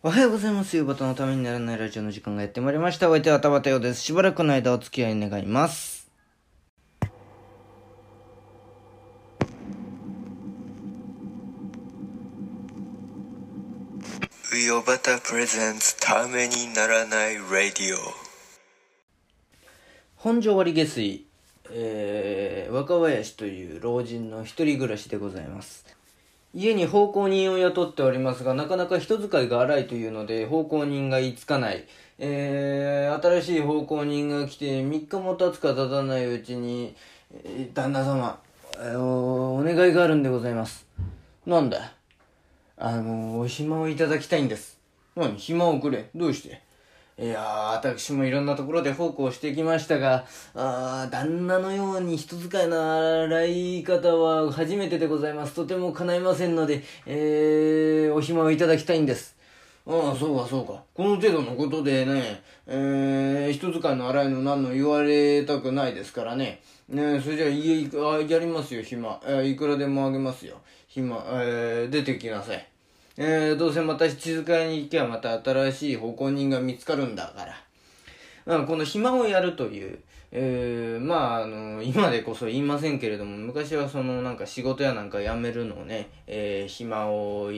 おはようございます。夕方のためにならないラジオの時間がやってまいりました。お相手は田畑ようです。しばらくの間お付き合い願います。ウヨバタプレゼンツためにならないラディオ本庄割下水、えー、若林という老人の一人暮らしでございます。家に奉公人を雇っておりますが、なかなか人使いが荒いというので、奉公人が居つかない。えー、新しい奉公人が来て3日も経つか経たないうちに、えー旦那様、えーおお願いがあるんでございます。なんだあの、お暇をいただきたいんです。何？暇をくれ。どうして？いやー、私もいろんなところで奉公してきましたが、あー旦那のように人使いの荒い方は初めてでございます。とても叶いませんので、えー、お暇をいただきたいんです。ああ、そうか、そうか。この程度のことでね、えー、人使いの荒いの何の言われたくないですからね。ねそれじゃあ家行く、あやりますよ、暇。えいくらでもあげますよ。暇、えー、出てきなさい。えー、どうせまた静かに行けばまた新しい奉公人が見つかるんだから。うん、この暇をやるという、えー、まあ、あの、今でこそ言いませんけれども、昔はそのなんか仕事やなんか辞めるのをね、えー、暇を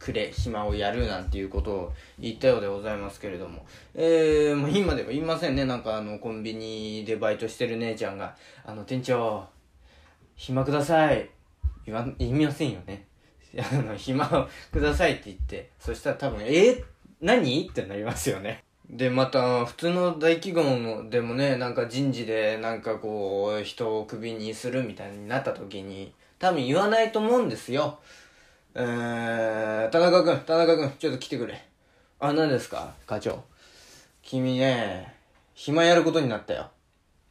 くれ、暇をやるなんていうことを言ったようでございますけれども、えー、もう今では言いませんね、なんかあの、コンビニでバイトしてる姉ちゃんが、あの、店長、暇ください。言わ、言いませんよね。あの、暇をくださいって言って、そしたら多分、え、何？ってなりますよね。で、また、普通の大企業のでもね、なんか人事で、なんかこう、人をクビにするみたいになった時に、多分言わないと思うんですよ。えー、田中君、田中君、ちょっと来てくれ。あ、何ですか？課長。君ね、暇やることになったよ。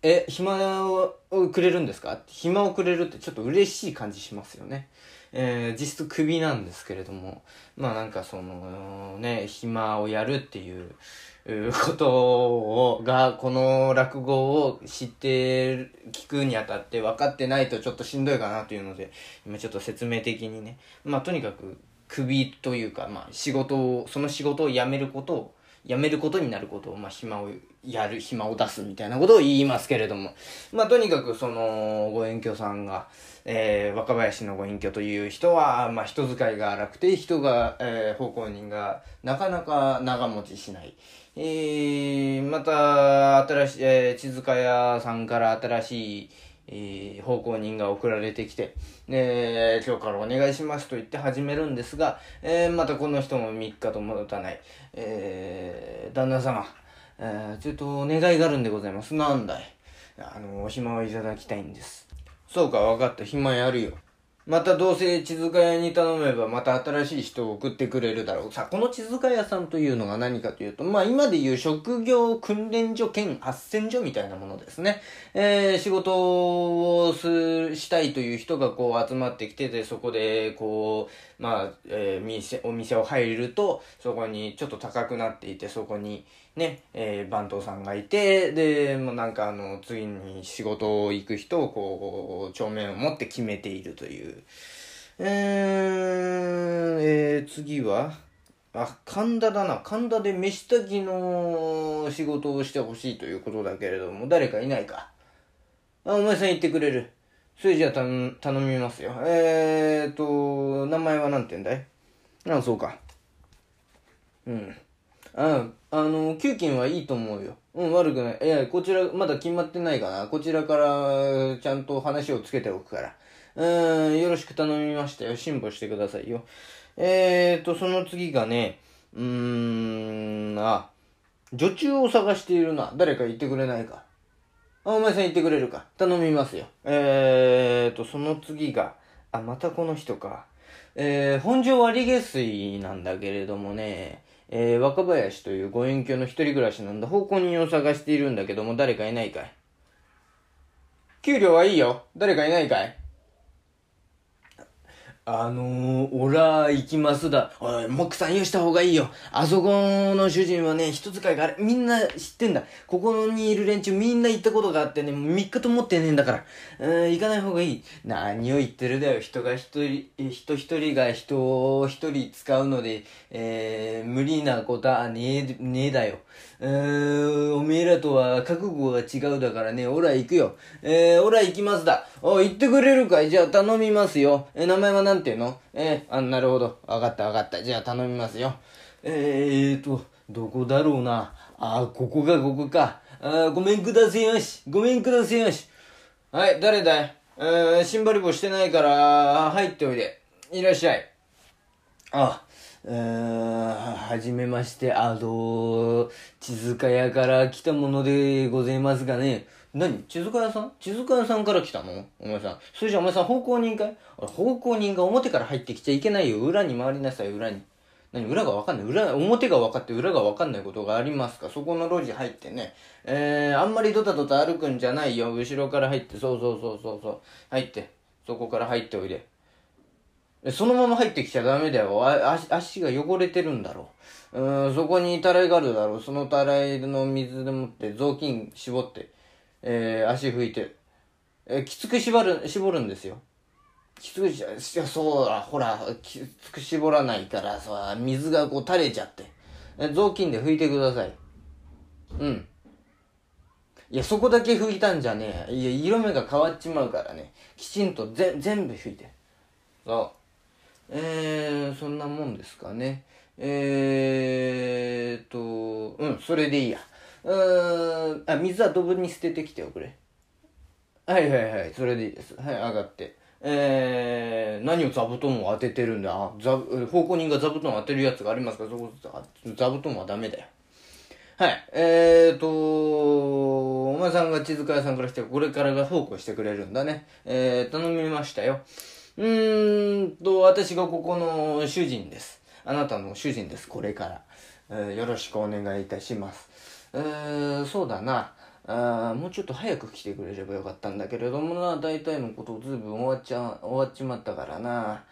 え、暇をくれるんですか暇をくれるってちょっと嬉しい感じしますよね。えー、実質クビなんですけれども、まあなんかその、ね、暇をやるっていうことを、が、この落語を知って聞くにあたって分かってないとちょっとしんどいかなというので、今ちょっと説明的にね、まあとにかくクビというか、まあ仕事を、その仕事を辞めることを、辞めることになることを、まあ、暇をやる、暇を出すみたいなことを言いますけれども。まあ、とにかく、その、ご隠居さんが、えー、若林のご隠居という人は、まあ、人使いが荒くて、人が、えー、奉公人が、なかなか長持ちしない。えー、また、新しい、えー、地塚屋さんから新しい、えー、奉公人が送られてきて、えー、今日からお願いしますと言って始めるんですが、えー、またこの人も3日ともたない。えー、旦那様、えー、ちょっとお願いがあるんでございます。なんだい?あの、お暇をいただきたいんです。そうか、わかった。暇やるよ。またどうせ地塚屋に頼めばまた新しい人を送ってくれるだろう。さあ、この地塚屋さんというのが何かというと、まあ今でいう職業訓練所兼斡旋所みたいなものですね。えー、仕事をす、したいという人がこう集まってきてて、そこでこう、まあ、えー、店、お店を入ると、そこにちょっと高くなっていて、そこにね、えー、番頭さんがいて、で、もうなんかあの、次に仕事を行く人をこう、帳面を持って決めているという。えー、えー、次は、あ、神田だな。神田で飯炊きの仕事をしてほしいということだけれども、誰かいないか。あ、お前さん言ってくれる。それじゃあ頼みますよ。えーと、名前は何て言うんだい？あ、そうか。うん。あ、あの、給金はいいと思うよ。うん、悪くない。いや、こちら、まだ決まってないかな。こちらから、ちゃんと話をつけておくから。うん、よろしく頼みましたよ。辛抱してくださいよ。えーと、その次がね、うーん、あ、女中を探しているな。誰か言ってくれないか。あ、お前さん言ってくれるか。頼みますよ。えーと、その次が、あ、またこの人か。えー、本庄割下水なんだけれどもね、えー、若林というご隠居の一人暮らしなんだ。奉公人を探しているんだけども、誰かいないかい？給料はいいよ。誰かいないかい？あのー、おら行きますだ。おい、モックさん言した方がいいよ。あそこの主人はね、人使いがあれ、みんな知ってんだ。ここにいる連中みんな行ったことがあってね、3日ともってねえんだから。うん、行かない方がいい。何を言ってるだよ。人が一人、人一人が人を一人使うので、えー、無理なことはねえ、ねえだよ。うー、おめえらとは覚悟が違うだからね、おら行くよ。えー、おら行きますだ。お、行ってくれるかい？じゃあ頼みますよ。えー、名前はなんていうの？えー、あ、なるほど。わかったわかった。じゃあ頼みますよ。えーと、どこだろうな。あ、ここか、ここか。あごめんくださいまし。ごめんくださいまし。はい、誰だい？えー、シンバリボしてないから、入っておいで。いらっしゃい。あ、えー、はじめまして、あの、地塚屋から来たものでございますがね。何？地塚屋さん？地塚屋さんから来たの？お前さん。それじゃお前さん奉公人かい？奉公人が表から入ってきちゃいけないよ。裏に回りなさい、裏に。何？裏がわかんない裏、表が分かって裏がわかんないことがありますか？そこの路地入ってね。えー、あんまりドタドタ歩くんじゃないよ。後ろから入って、そうそうそうそうそう。入って。そこから入っておいで。そのまま入ってきちゃダメだよ。足足が汚れてるんだろう。うん、そこにたらいがあるだろう。そのたらいの水でもって雑巾絞って、えー、足拭いて、えー、きつく縛る、絞るんですよ。きつくし、いや、そうだ、ほら、きつく絞らないからさ、水がこう垂れちゃって。え雑巾で拭いてください。うん。いや、そこだけ拭いたんじゃねえ。いや、色目が変わっちまうからね。きちんとぜ全部拭いて。そう。えー、そんなもんですかね。えーと、うん、それでいいや。うーん、あ、水はドブに捨ててきておくれ。はいはいはい、それでいいです。はい、上がって。えー、何を座布団を当ててるんだ？あ、座、奉公人が座布団を当てるやつがありますか？ら、そこ、座布団はダメだよ。はい。えーと、お前さんが地塚屋さんから来て、これからが奉公してくれるんだね。えー、頼みましたよ。うーんと、私がここの主人です。あなたの主人です、これから。えー、よろしくお願いいたします。えー、そうだな。あもうちょっと早く来てくれればよかったんだけれどもな、大体のことずいぶん終わっちゃ、終わっちまったからな。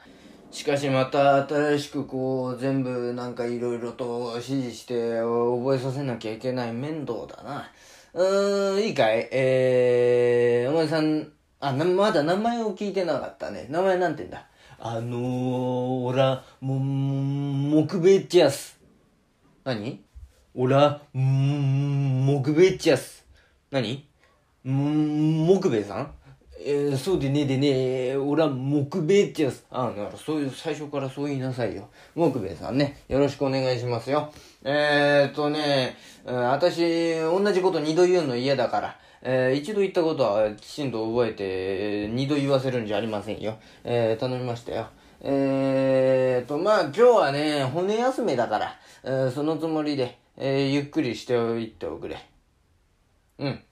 しかしまた新しくこう、全部なんか色々と指示して覚えさせなきゃいけない面倒だな。うーん、いいかい？えー、お前さん、あ、まだ名前を聞いてなかったね。名前なんて言うんだ？あのー、おら、も、木べっちゃす。何？おら、木べっちゃす。何？木べさん？えー、そうでねえでねえおら、木べっちゃす。あ、だからそういう、最初からそう言いなさいよ。木べさんね。よろしくお願いしますよ。えー、っとね、私、同じこと二度言うの嫌だから。えー、一度言ったことはきちんと覚えて、二度言わせるんじゃありませんよ。えー、頼みましたよ。えーと、まあ今日はね、骨休めだから、えー、そのつもりで、えー、ゆっくりしておいておくれ。うん。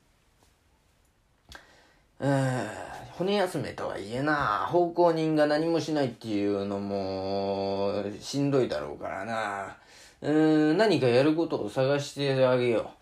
えー、骨休めとはいえな、奉公人が何もしないっていうのも、しんどいだろうからな。うん、何かやることを探してあげよう。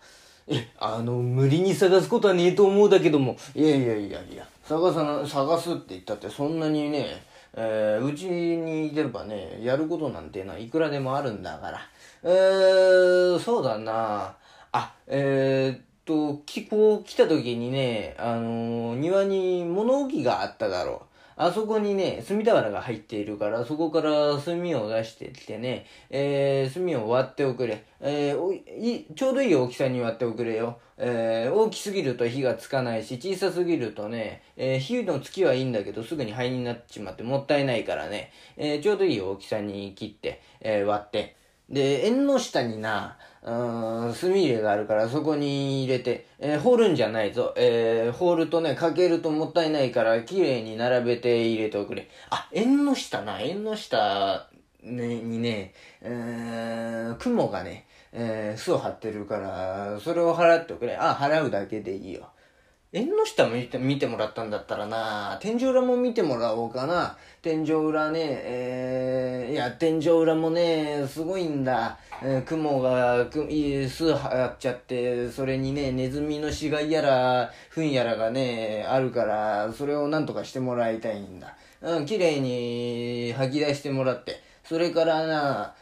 あの、無理に探すことはねえと思うだけども、いやいやいやいや、探さな、探すって言ったってそんなにね、えー、うちにいればね、やることなんてのはいくらでもあるんだから。えー、そうだなあ、えー、っと、き、こう来た時にね、あのー、庭に物置があっただろう。あそこにね、炭俵が入っているから、そこから炭を出してきてね、えー、炭を割っておくれ。えー、ちょうどいい大きさに割っておくれよ。えー、大きすぎると火がつかないし、小さすぎるとね、えー、火のつきはいいんだけど、すぐに灰になっちまってもったいないからね、えー、ちょうどいい大きさに切って、えー、割って。で、縁の下にな、うん、炭入れがあるからそこに入れて、えー、掘るんじゃないぞ。えー、掘るとね、かけるともったいないから、綺麗に並べて入れておくれ。あ、縁の下な、縁の下、ね、にね、えー、雲がね、えー、巣を張ってるから、それを払っておくれ。あ、払うだけでいいよ。縁の下見て見てもらったんだったらな、天井裏も見てもらおうかな。天井裏ね、えー、いや、天井裏もね、すごいんだ。えー、雲が、く巣張っちゃって、それにね、ネズミの死骸やら、糞やらがね、あるから、それをなんとかしてもらいたいんだ。うん、綺麗に吐き出してもらって、それからな、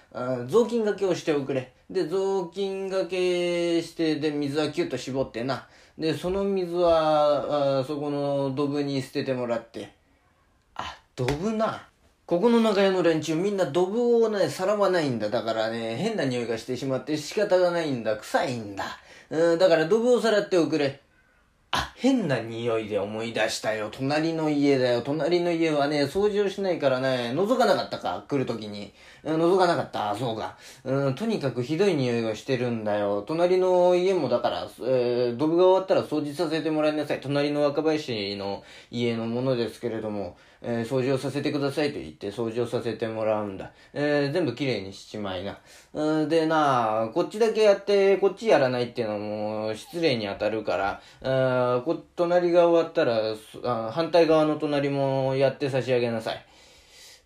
雑巾がけをしておくれ。で、雑巾がけして、で、水はキュッと絞ってな。で、その水は、あそこのドブに捨ててもらって。あ、ドブな。ここの長屋の連中みんなドブをね、さらわないんだ。だからね、変な匂いがしてしまって仕方がないんだ。臭いんだ。うん、だからドブをさらっておくれ。あ、変な匂いで思い出したよ。隣の家だよ。隣の家はね、掃除をしないからね、覗かなかったか？来るときに。覗かなかった。そうか。うん、とにかくひどい匂いがしてるんだよ。隣の家もだから、えー、ドブが終わったら掃除させてもらいなさい。隣の若林の家のものですけれども、えー掃除をさせてくださいと言って掃除をさせてもらうんだ。えー全部きれいにしちまいな。うんでなこっちだけやって、こっちやらないっていうのも失礼に当たるから、あーこ隣が終わったら、あ反対側の隣もやって差し上げなさい。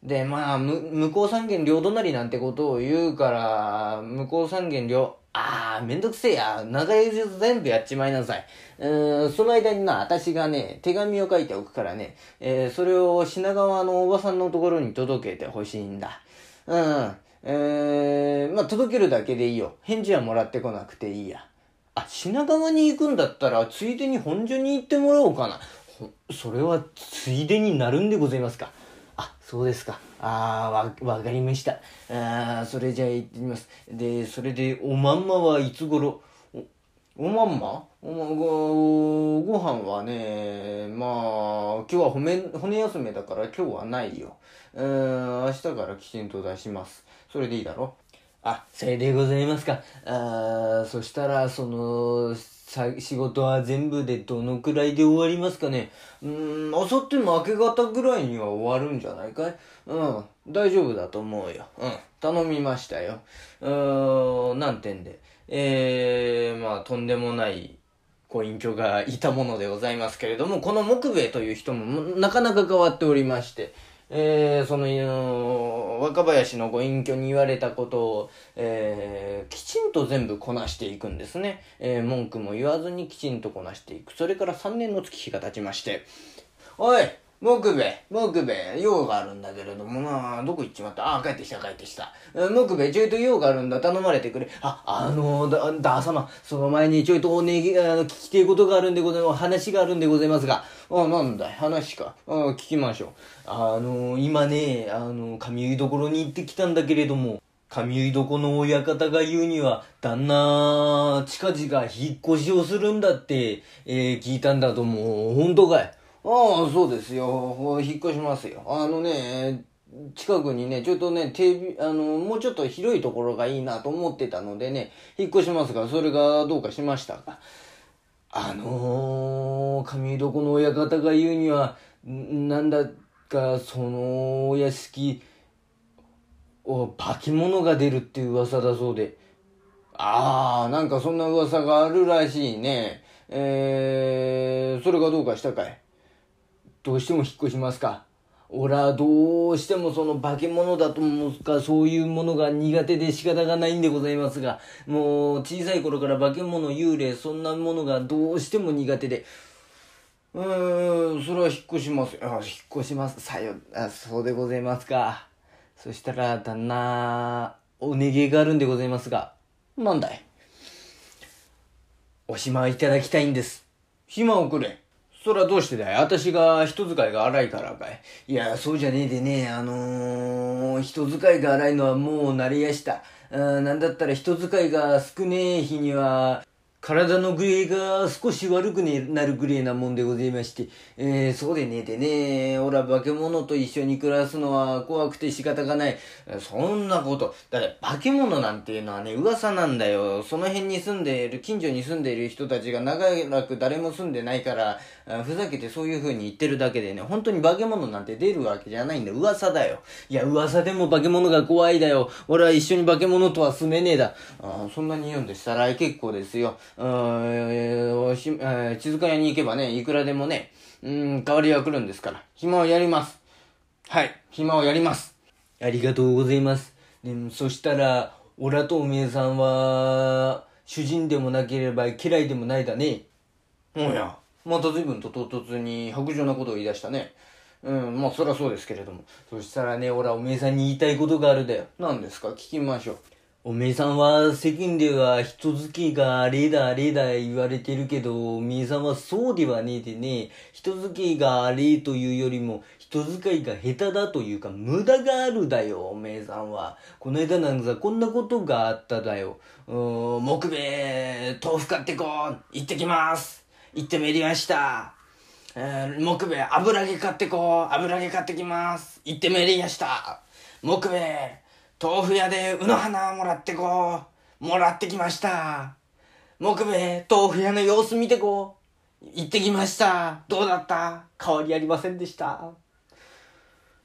で、まあ、む、向こう三軒両隣なんてことを言うから、向こう三軒両、あー、めんどくせえや。長いず全部やっちまいなさい。うーん、その間にな、私がね、手紙を書いておくからね、えー、それを品川のおばさんのところに届けてほしいんだ。うん。えー、まあ、届けるだけでいいよ。返事はもらってこなくていいや。あ、品川に行くんだったら、ついでに本所に行ってもらおうかな。それは、ついでになるんでございますか。そうですか。あー、わ、わかりました。あ、それじゃあ行ってみます。で、それで、おまんまはいつ頃？お、おまんま？おま、ご、ご飯はね、まあ、今日は骨、骨休めだから今日はないよ。うん、明日からきちんと出します。それでいいだろ？あ、それでございますか。あそしたら、その、仕事は全部でどのくらいで終わりますかね？うーん、明後日の明け方ぐらいには終わるんじゃないかい？うん、大丈夫だと思うよ。うん、頼みましたよ。うーん、何点で？えー、まあ、とんでもないご隠居がいたものでございますけれども、この木兵衛という人もなかなか変わっておりまして、えー、その、若林のご隠居に言われたことを、えー、きちんと全部こなしていくんですね。えー、文句も言わずにきちんとこなしていく。それから3年の月日が経ちまして、おい木兵衛木兵衛用があるんだけれどもなどこ行っちまった？あ、帰ってきた帰ってきた。木兵衛ちょいと用があるんだ頼まれてくれ。あ、あのだ、だ様、その前にちょいとおねぎ、あの、聞きてえことがあるんでございます。話があるんでございますが。あ、なんだい？話か。あ、聞きましょう。あの今ね、あの、髪結いどころに行ってきたんだけれども、髪結い床の親方が言うには、旦那、近々引っ越しをするんだって、えー聞いたんだともう、本当かいああ、そうですよ。引っ越しますよ。あのね、近くにね、ちょっとね、テレビ、あの、もうちょっと広いところがいいなと思ってたのでね、引っ越しますが、それがどうかしましたか。あのー、上床の親方が言うには、なんだか、そのお屋敷、お化け物が出るっていう噂だそうで。ああ、なんかそんな噂があるらしいね。えー、それがどうかしたかい？どうしても引っ越しますか俺はどうしてもその化け物だと思うか、そういうものが苦手で仕方がないんでございますが、もう小さい頃から化け物、幽霊、そんなものがどうしても苦手で、うーん、それは引っ越します。あ、引っ越します。さよ、あ、そうでございますか。そしたら、旦那、お願いがあるんでございますが、なんだい?お暇いただきたいんです。暇をくれ。それはどうしてだい？私が人使いが荒いからかい？いや、そうじゃねえでね、あのー、人使いが荒いのはもう慣れやした。うんなんだったら人使いが少ねえ日には、体の具合が少し悪くなるぐらいなもんでございまして、えー、そうでねえでね、俺は化け物と一緒に暮らすのは怖くて仕方がない。そんなこと、だって化け物なんていうのはね、噂なんだよ。その辺に住んでいる、近所に住んでいる人たちが長らく誰も住んでないから、ふざけてそういう風に言ってるだけでね、本当に化け物なんて出るわけじゃないんだ。噂だよ。いや、噂でも化け物が怖いだよ。俺は一緒に化け物とは住めねえだ。あそんなに言うんでしたら結構ですよ。うん、えーしえー静か屋に行けばね、いくらでもね、うん、代わりは来るんですから。暇をやります。はい、暇をやります。ありがとうございます。でもそしたら、オラとおめえさんは、主人でもなければ嫌いでもないだね。おや、また随分と唐突に白状なことを言い出したね。うん、まあそりゃそうですけれども。そしたらね、俺はおめえさんに言いたいことがあるだよ。何ですか？聞きましょう。おめえさんは世間では人付きがあれだあれだ言われてるけど、おめえさんはそうではねえでね、人付きがあれというよりも、人使いが下手だというか、無駄があるだよ、おめえさんは。この間なんざこんなことがあっただよ。うーん、木兵衛、豆腐買ってこう。行ってきます。行ってまいりました。えー、木兵衛、油揚げ買ってこう。油揚げ買ってきます。行ってまいりました。木兵衛、豆腐屋でうの花もらってこう。もらってきました。木兵、豆腐屋の様子見てこう。行ってきました。どうだった？変わりありませんでした。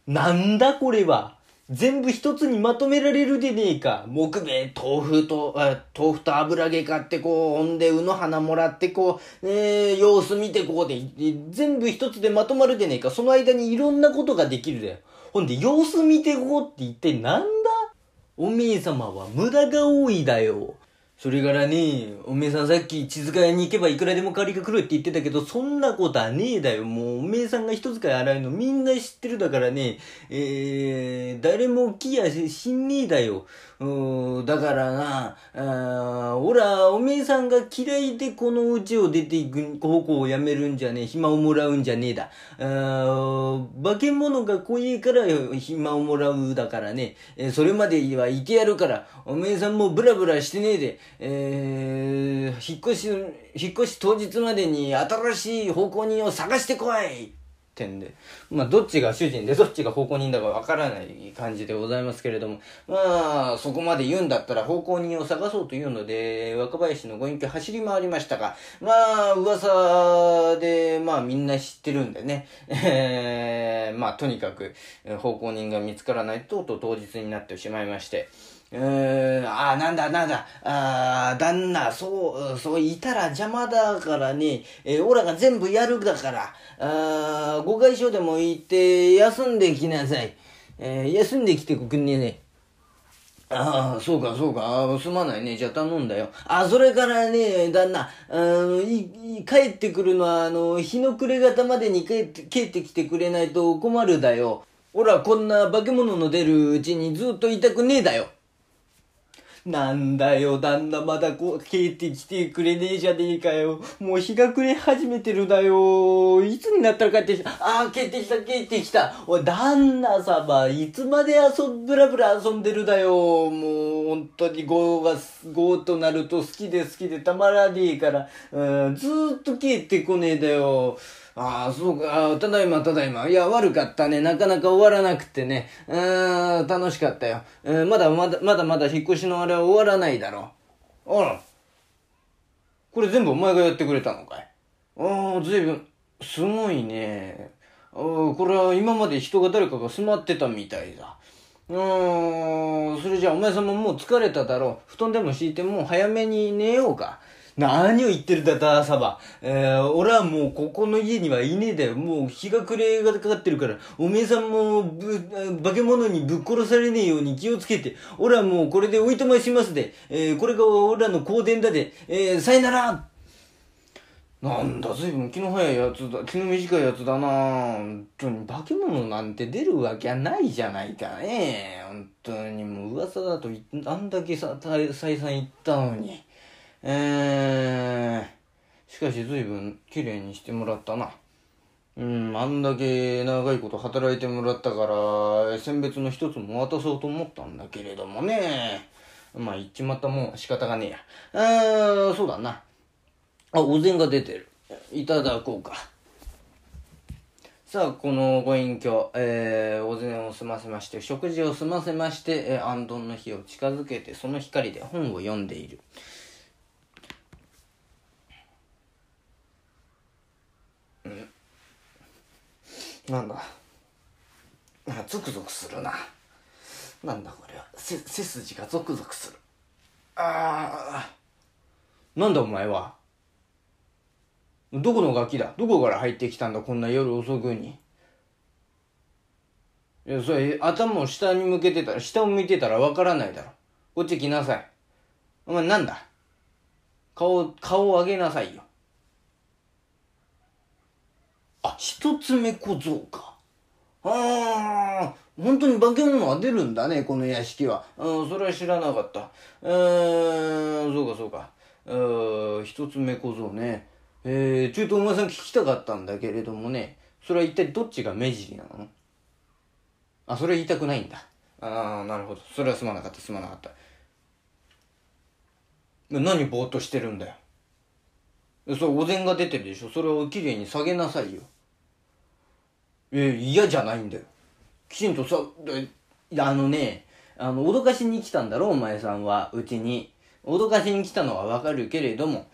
なんだこれは？全部一つにまとめられるでねえか。木兵衛、豆腐と、あ豆腐と油揚げ買ってこう、ほんで、うの花もらってこう、えー、様子見てこうで、全部一つでまとまるでねえか。その間にいろんなことができるだよ。ほんで、様子見てこうって一体なんだおめえ様は無駄が多いだよ。それからね、おめえさんさっき地塚屋に行けばいくらでも借りが来るって言ってたけど、そんなことはねえだよ。もうおめえさんが人使い荒いのみんな知ってるだからね、えー、誰も来やしんねえだよ。うん、だからな、あーおら、おめえさんが嫌いでこの家を出ていく方向をやめるんじゃねえ、暇をもらうんじゃねえだ。あ化け物が怖えから暇をもらうだからね、えそれまではいてやるから、おめえさんもブラブラしてねえで、えー、引っ越し、引っ越し当日までに新しい方向人を探してこい。ってんで。まあ、どっちが主人でどっちが奉公人だかわからない感じでございますけれども、まあ、そこまで言うんだったら奉公人を探そうというので、若林のご隠居走り回りましたが、まあ、噂で、まあ、みんな知ってるんでね、えー、まあ、とにかく、奉公人が見つからないと、と当日になってしまいまして、えー、あー、なんだなんだ、あー、旦那、そう、そう、いたら邪魔だからね、えー、オラが全部やるだから、あー、ご会所でも行って、休んできなさい。えー、休んできてくんねえね。ああ、そうか、そうか。すまないね。じゃあ頼んだよ。あ、それからね、旦那、あの、い、帰ってくるのは、あの、日の暮れ方までに帰って、帰ってきてくれないと困るだよ。ほら、こんな化け物の出るうちにずっといたくねえだよ。なんだよ、旦那まだこう、帰ってきてくれねえじゃねえかよ。もう日が暮れ始めてるだよ。いつになったら帰ってきた？ああ、帰ってきた、帰ってきた。おい、旦那様、いつまで遊ん、ぶらぶら遊んでるだよ。もう、本当にゴーが、ゴーとなると好きで好きでたまらねえから、うん、ずーっと帰ってこねえだよ。ああ、そうか。ただいま、ただいま。いや、悪かったね。なかなか終わらなくてね。うーん、楽しかったよ。うん、まだまだ、まだまだ引っ越しのあれは終わらないだろう。あら。これ全部お前がやってくれたのかい？ああ、ずいぶん、すごいね。あこれは今まで人が誰かが住まってたみたいだ。うーん、それじゃあお前さんももう疲れただろう。布団でも敷いてもう早めに寝ようか。何を言ってるだ、ダーサバ。えー、俺はもうここの家にはいねえだよ。もう日が暮れがかかってるから、おめえさんもぶ、化け物にぶっ殺されねえように気をつけて、俺はもうこれでおいとましますで、えー、これが俺らの香典だで、えー、さよなら。なんだ、ずいぶん気の早いやつだ、気の短いやつだな。本当に。化け物なんて出るわけはないじゃないか。ね。本当に。もう噂だとあんだけさ、再三言ったのに。えー、しかしずいぶん綺麗にしてもらったな。うん、あんだけ長いこと働いてもらったから、選別の一つも渡そうと思ったんだけれどもね。まあ言っちまったもん仕方がねえや。あー、そうだな。あ、お膳が出てる。いただこうか。さあ、このご隠居、えー、お膳を済ませまして、食事を済ませまして、えー、安頓の日を近づけて、その光で本を読んでいる。うん。なんだ。ゾクゾクするな。なんだこれは。せ、背筋がゾクゾクする。ああ。なんだお前は。どこのガキだ？どこから入ってきたんだ？こんな夜遅くに。いや、それ、頭を下に向けてたら、下を向いてたらわからないだろ。こっち来なさい。お前なんだ？顔、顔を上げなさいよ。あ、一つ目小僧か。ああ、本当に化け物は出るんだね、この屋敷は。うん、それは知らなかった。うん、そうかそうか。うん、一つ目小僧ね。えー、ちょっとお前さん聞きたかったんだけれどもね、それは一体どっちが目尻なの？あ、それ言いたくないんだ。ああ、なるほど。それはすまなかった、すまなかった。何ぼーっとしてるんだよ。そう、お膳が出てるでしょ。それをきれいに下げなさいよ。え嫌じゃないんだよ。きちんとさ、あのね、あの、脅かしに来たんだろ、お前さんは、うちに。脅かしに来たのはわかるけれども、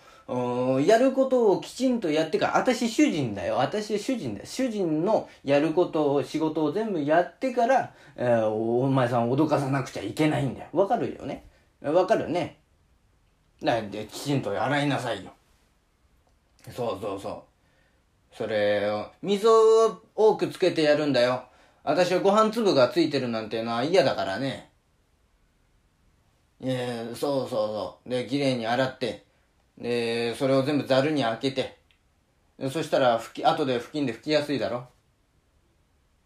やることをきちんとやってから、私主人だよ。私主人だよ。主人のやることを、仕事を全部やってから、えー、お前さんを脅かさなくちゃいけないんだよ。わかるよね？わかるね？なんで、きちんと洗いなさいよ。そうそうそう。それを、水を多くつけてやるんだよ。私はご飯粒がついてるなんていうのは嫌だからね。えー、そうそうそう。で、綺麗に洗って、で、それを全部ザルに開けて、そしたら、拭き、後で布巾で拭きやすいだろ。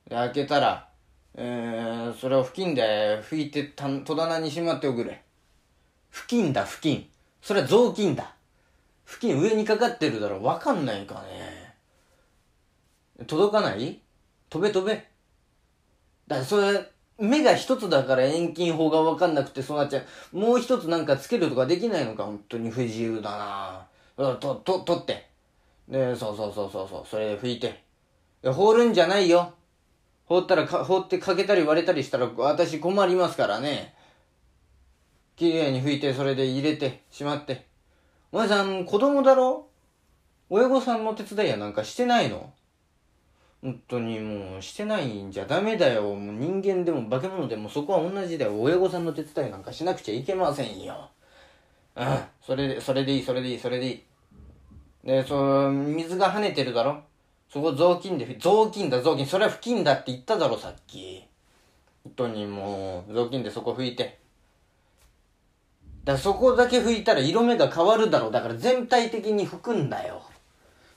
で、開けたら、えー、それを布巾で拭いてた、戸棚にしまっておくれ。布巾だ、布巾。それは雑巾だ。布巾上にかかってるだろ。わかんないかね。届かない？飛べ飛べ。だそれ、目が一つだから遠近法がわかんなくてそうなっちゃう。もう一つなんかつけるとかできないのか？本当に不自由だなと、と、取って。で、そうそうそうそうそう。それ拭いて。い放るんじゃないよ。放ったらか、放ってかけたり割れたりしたら私困りますからね。綺麗に拭いて、それで入れて、しまって。お前さん、子供だろ？親御さんの手伝いやなんかしてないの？本当にもうしてないんじゃダメだよ。もう人間でも化け物でもそこは同じだよ。親御さんの手伝いなんかしなくちゃいけませんよ。うん。それで、それでいい、それでいい、それでいい。で、そう、水が跳ねてるだろそこ雑巾で、雑巾だ、雑巾。それは布巾だって言っただろ、さっき。本当にもう、雑巾でそこ拭いて。だそこだけ拭いたら色目が変わるだろう。だから全体的に拭くんだよ。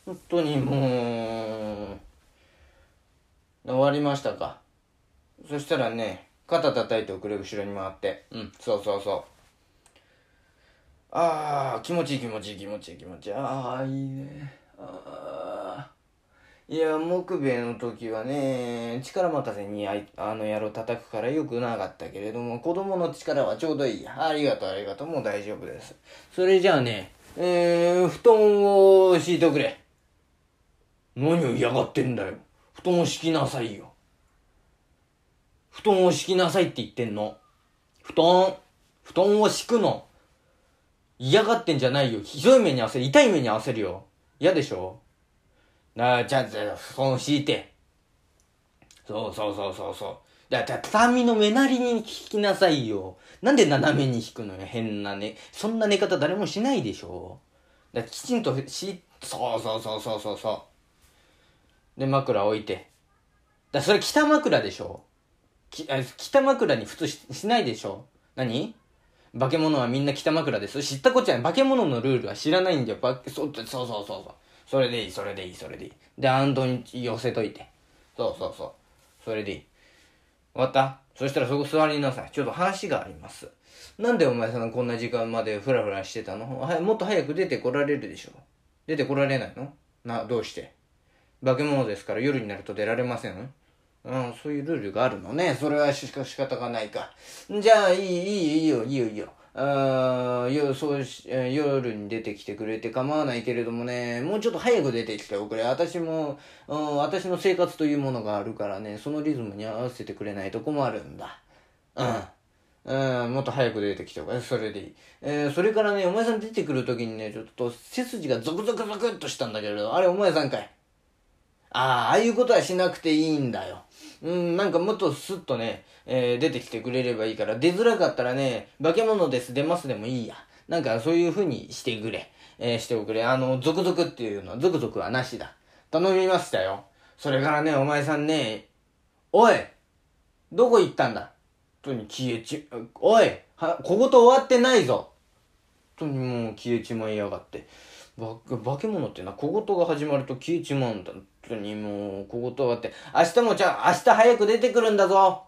本当にもう、終わりましたか。そしたらね、肩叩いておくれ、後ろに回って。うん、そうそうそう。ああ、気持ちいい気持ちいい気持ちいい気持ちいい。ああ、いいね。ああ。いや、木兵衛の時はね、力任せにああの野郎叩くからよくなかったけれども、子供の力はちょうどいいや。ありがとうありがとう。もう大丈夫です。それじゃあね、えー、布団を敷いておくれ。何を嫌がってんだよ。布団を敷きなさいよ。布団を敷きなさいって言ってんの。布団、布団を敷くの。嫌がってんじゃないよ。ひどい目に合わせる。痛い目に合わせるよ。嫌でしょなあ、じゃあ、布団敷いて。そうそうそうそうそう。だから畳の目なりに引きなさいよ。なんで斜めに引くのよ、変なね。そんな寝方誰もしないでしょ。だきちんとし、そうそうそうそうそうそう。で、枕置いて。だそれ北枕でしょ？き北枕に普通ししないでしょ？何？化け物はみんな北枕です。知ったこっちゃない。化け物のルールは知らないんだよ。ばそうそうそうそうそう。それでいい、それでいい、それでいい。で、アンドに寄せといて。そうそうそう。それでいい。終わった？そしたらそこ座りなさい。ちょっと話があります。なんでお前さんこんな時間までフラフラしてたの？はもっと早く出てこられるでしょ出てこられないの？な、どうして？化け物ですから夜になると出られません？うん、そういうルールがあるのね。それはしか仕方がないか。じゃあ、いい、いい、いいよ、いいよ、いいよ。あよそうし夜に出てきてくれて構わないけれどもね、もうちょっと早く出てきておくれ。私も、うん、私の生活というものがあるからね、そのリズムに合わせてくれないと困るんだ。うん。うん、もっと早く出てきておくれ。それでいい。えー、それからね、お前さん出てくるときにね、ちょっと背筋がゾクゾクゾクっとしたんだけれど、あれお前さんかい。ああ、ああいうことはしなくていいんだよ。うん、なんかもっとスッとね、えー、出てきてくれればいいから、出づらかったらね、化け物です、出ますでもいいや。なんかそういう風にしてくれ。えー、しておくれ。あの、ゾクゾクっていうのは、ゾクゾクはなしだ。頼みましたよ。それからね、お前さんね、おいどこ行ったんだ？とに消えち、おいは、小言終わってないぞとにもう消えちまいやがって。ば化け物ってな、小言が始まると消えちまうんだ当にもう、ここと終わって、明日もちゃん、明日早く出てくるんだぞ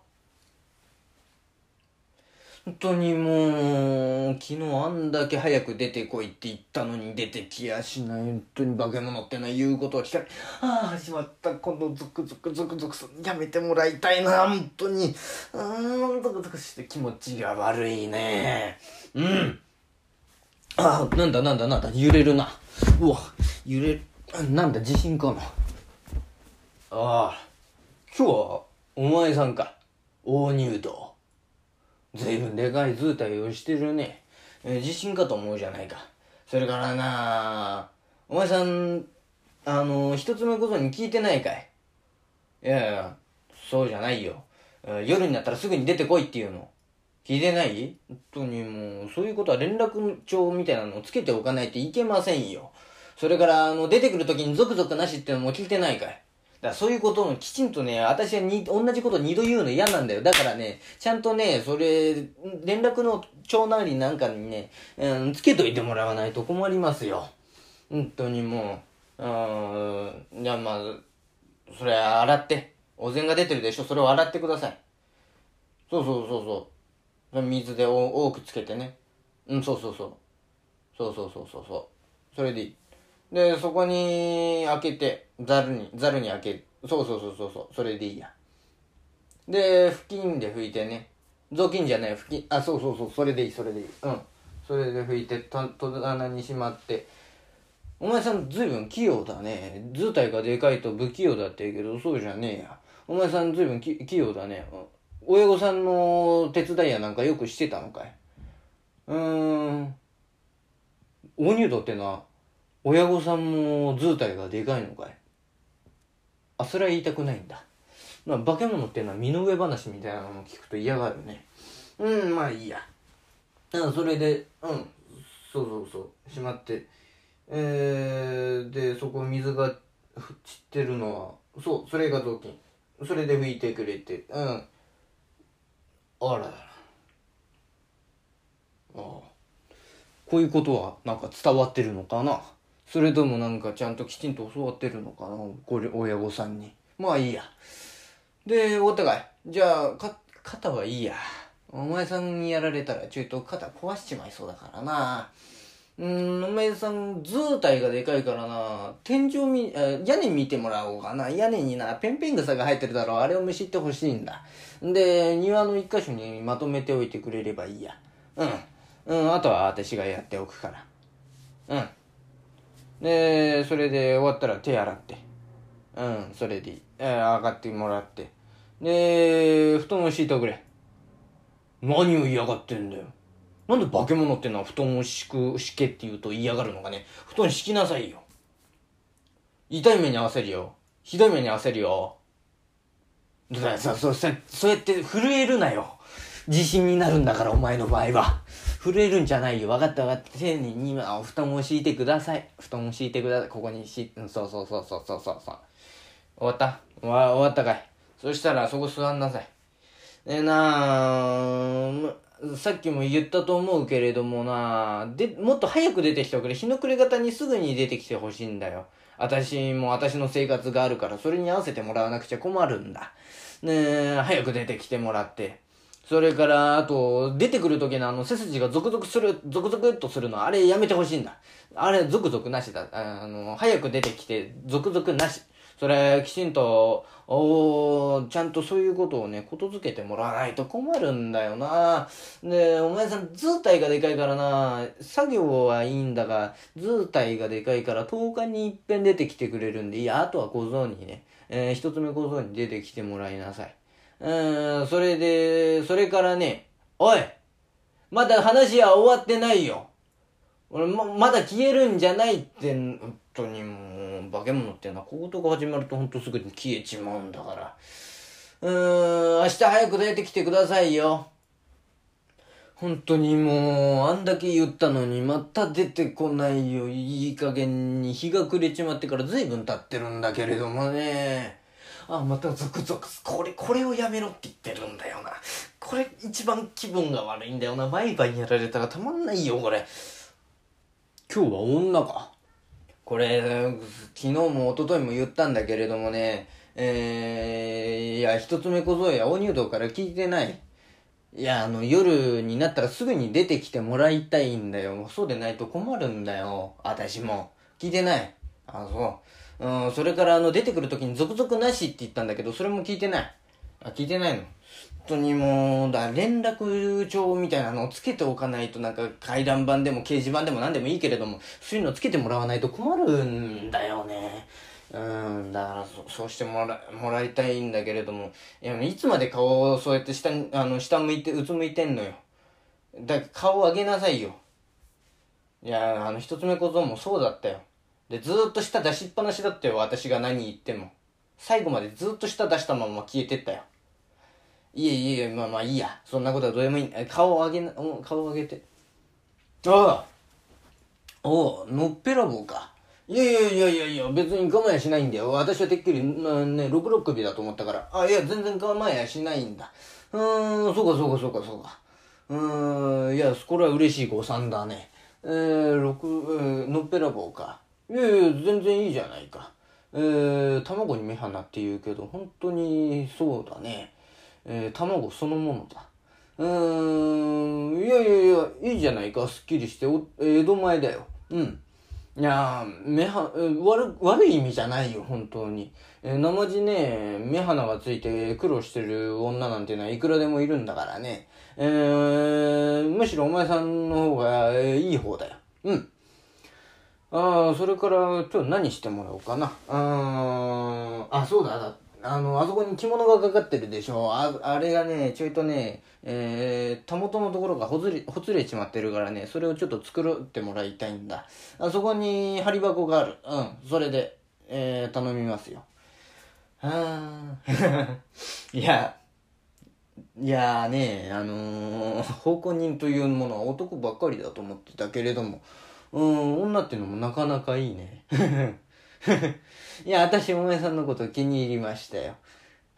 本当にもう、昨日あんだけ早く出てこいって言ったのに出てきやしない。本当に化け物ってのは言うことを聞かれ、ああ、始まった。このゾクゾクゾクゾクやめてもらいたいな、本当に。うーん、ゾクゾクして気持ちが悪いね。うん。ああ、なんだなんだなんだ、揺れるな。うわ、揺れる。なんだ、地震かな。ああ、今日はお前さんか。大入道。ずいぶんでかい図体をしてるね。えー地震かと思うじゃないか。それからなお前さん、あの、一つ目ことに聞いてないかい？いやいや、そうじゃないよ。夜になったらすぐに出てこいっていうの。聞いてない？本当にもう、そういうことは連絡帳みたいなのをつけておかないといけませんよ。それから、あの、出てくるときにゾクゾクなしってのも聞いてないかい？だそういうことをきちんとね、私はに同じこと二度言うの嫌なんだよ。だからね、ちゃんとね、それ、連絡の帳なりなんかにね、うん、つけといてもらわないと困りますよ。本当にもう、うん、じゃあまあ、それ洗って。お膳が出てるでしょそれを洗ってください。そうそうそうそう。水で多くつけてね。うん、そうそうそう。そうそうそうそうそう。それでいい。で、そこに開けて、ざるに、ざるに開け。そうそうそうそうそう。それでいいや。で、布巾で拭いてね。雑巾じゃない、布巾。あ、そうそうそう。それでいい、それでいい。うん。それで拭いて、と、戸棚にしまって。お前さんずいぶん器用だね。図体がでかいと不器用だって言うけど、そうじゃねえや。お前さんずいぶん器用だね。うん親御さんの手伝いやなんかよくしてたのかいうーん。大入道ってのは、親御さんも図体がでかいのかい?あ、それは言いたくないんだ。まあ、化け物っていうのは身の上話みたいなのを聞くと嫌がるね。うん、まあいいや。うん、それで、うん、そうそうそう、しまって。えー、で、そこ水が散ってるのは、そう、それが雑巾。それで拭いてくれて、うん。あらら。ああ。こういうことはなんか伝わってるのかな?それともなんかちゃんときちんと教わってるのかな？これ親御さんに。まあいいや。で、終わったかいじゃあ、か、肩はいいや。お前さんにやられたらちょいと肩壊しちまいそうだからな。うん、お前さん図体がでかいからな。天井見、あ屋根見てもらおうかな。屋根にな、ペンペン草が生えてるだろう。あれをむしってほしいんだ。で、庭の一箇所にまとめておいてくれればいいや。うん。うん、あとは私がやっておくから。うん。で、それで終わったら手洗って。うん、それで。えー上がってもらって。で、布団を敷いてくれ。何を嫌がってんだよ。なんで化け物ってのは布団を敷く、敷けって言うと嫌がるのかね。布団敷きなさいよ。痛い目に合わせるよ。ひどい目に合わせるよ。だからさ、そう、そそうやって震えるなよ。地震になるんだから、お前の場合は。震えるんじゃないよ。分かった分かった。丁寧に今、お布団を敷いてください。布団を敷いてください。ここに敷い、うんそうそうそうそうそうそう。終わった終わ終わったかいそしたらそこ座んなさい。でなあ、さっきも言ったと思うけれどもなで、もっと早く出てきておくれ。日の暮れ方にすぐに出てきてほしいんだよ。私も私の生活があるから、それに合わせてもらわなくちゃ困るんだ。ねえ、早く出てきてもらって。それから、あと、出てくる時のあの、背筋がゾクゾクする、ゾクゾクっとするの、あれやめてほしいんだ。あれ、ゾクゾクなしだ。あの、早く出てきて、ゾクゾクなし。それ、きちんと、おーちゃんとそういうことをね、ことづけてもらわないと困るんだよな。で、お前さん、図体がでかいからな、作業はいいんだが、図体がでかいから10日に一遍出てきてくれるんで、いや、あとは小僧にね、えー一つ目小僧に出てきてもらいなさい。うん、それで、それからね、おいまだ話は終わってないよ俺、ま、まだ消えるんじゃないって、本当にもう、化け物ってのは、小言が始まると本当すぐに消えちまうんだから。うーん、明日早く出てきてくださいよ。本当にもう、あんだけ言ったのに、また出てこないよ。いい加減に日が暮れちまってから随分経ってるんだけれどもね。あ、またゾクゾクす。これ、これをやめろって言ってるんだよな。これ一番気分が悪いんだよな。毎晩やられたらたまんないよ、これ。今日は女か？これ、昨日も一昨日も言ったんだけれどもね、えー、いや、一つ目小僧や大入道から聞いてない。いや、あの、夜になったらすぐに出てきてもらいたいんだよ。そうでないと困るんだよ。私も。聞いてない。あ、そう。ん、それからあの、出てくる時に続々なしって言ったんだけど、それも聞いてない。あ、聞いてないの？本当にもう、だ、連絡帳みたいなのをつけておかないと、なんか、回覧板でも掲示板でも何でもいいけれども、そういうのつけてもらわないと困るんだよね。うん、だからそ、そうしてもら、もらいたいんだけれども、いや、いつまで顔をそうやって下に、あの、下向いて、うつむいてんのよ。だから顔を上げなさいよ。いや、あの、一つ目小僧もそうだったよ。で、ずーっと下出しっぱなしだったよ、私が何言っても。最後までずっと下出したまま消えてったよ。いえいえ、まあまあいいや。そんなことはどうでもいい。顔を上げな、顔を上げて。ああおう、のっぺらぼうか。いやいやいやいやいや、別に我慢しないんだよ。私はてっきり、まあ、ね、六六首だと思ったから。あ、いや、全然我慢やしないんだ。うーん、そうかそうかそうかそうか。うーん、いや、これは嬉しい誤算だね。えー、六、えー、のっぺらぼうか。いやいや、全然いいじゃないか。えー、卵に目鼻って言うけど、本当にそうだね。えー、卵そのものだ。うーん、いやいやいや、いいじゃないか。すっきりして、お、江戸前だよ。うん。いや目は、悪、悪い意味じゃないよ、本当に。えー、生地ね、目鼻がついて苦労してる女なんてのはいくらでもいるんだからね。えー、むしろお前さんの方が、えー、いい方だよ。うん。ああ、それから、今日何してもらおうかな。ああ、そうだ、あの、あそこに着物がかかってるでしょ。あ、あれがね、ちょいとね、えー、たもとのところがほつれ、ほつれちまってるからね、それをちょっと作ってもらいたいんだ。あそこに針箱がある。うん、それで、えー、頼みますよ。はあ、いや、いやね、あのー、奉公人というものは男ばっかりだと思ってたけれども、うん、女っていうのもなかなかいいね。いや、私お前さんのこと気に入りましたよ。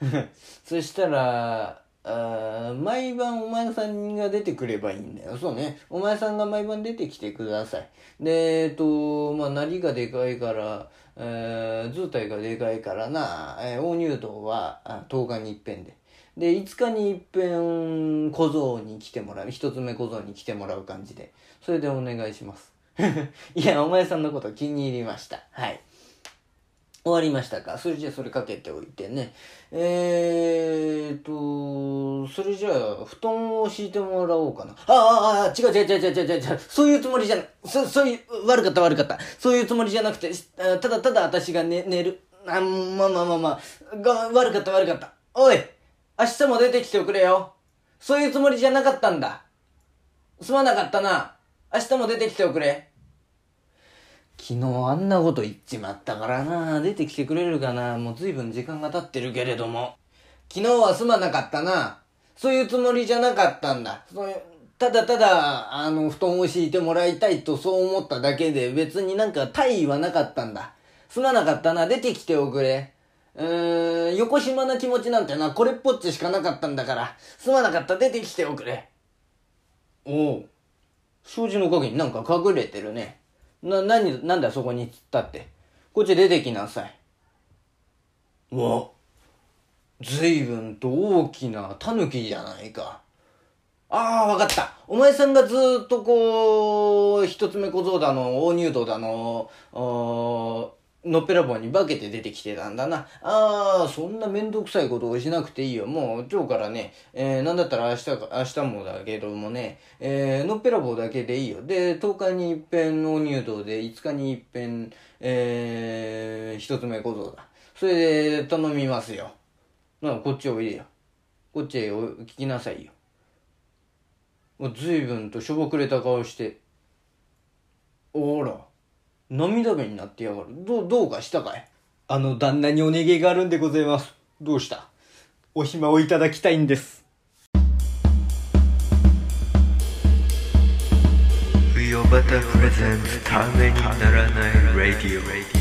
そしたら、あ毎晩お前さんが出てくればいいんだよ。そうね。お前さんが毎晩出てきてください。で、えっと、まあ、なりがでかいから、えー、図体がでかいからな、えー、大入道はあ10日に一遍で。で、5日に一遍小僧に来てもらう。一つ目小僧に来てもらう感じで。それでお願いします。いや、お前さんのこと気に入りました。はい。終わりましたか？それじゃあそれかけておいてね。えーと、それじゃあ、布団を敷いてもらおうかな。ああ、ああ、違う違う違う違う違う違う。そういうつもりじゃな、そ、そういう、悪かった悪かった。そういうつもりじゃなくて、ただただ私が寝、寝る。あ、まあまあまあまあ、が、悪かった悪かった。おい明日も出てきておくれよ。そういうつもりじゃなかったんだ。すまなかったな。明日も出てきておくれ。昨日あんなこと言っちまったからな。出てきてくれるかな。もう随分時間が経ってるけれども。昨日はすまなかったな。そういうつもりじゃなかったんだ。そういう、ただただ、あの、布団を敷いてもらいたいとそう思っただけで、別になんか大意はなかったんだ。すまなかったな。出てきておくれ。うーん、横島な気持ちなんてな、これっぽっちしかなかったんだから。すまなかった。出てきておくれ。おう。数字の陰になんか隠れてるね。な、なに、なんだそこにつったって。こっち出てきなさい。うわ、随分と大きな狸じゃないか。ああ、わかった。お前さんがずっとこう、一つ目小僧だの、大乳道だの、のっぺらぼうに化けて出てきてたんだな。ああ、そんなめんどくさいことをしなくていいよ。もう今日からね、えー、なんだったら明日か、明日もだけどもね、えー、のっぺらぼうだけでいいよ。で、10日に一遍納入道で、5日に一遍、えー、一つ目小僧だ。それで頼みますよ。なこっちおいでよ。こっちへお聞きなさいよ。もう随分としょぼくれた顔して。おら。涙目になってやがる。どう、どうかしたかい？あの旦那にお願いがあるんでございます。どうした？お暇をいただきたいんです。冬バタプレゼンツためにならないラディオ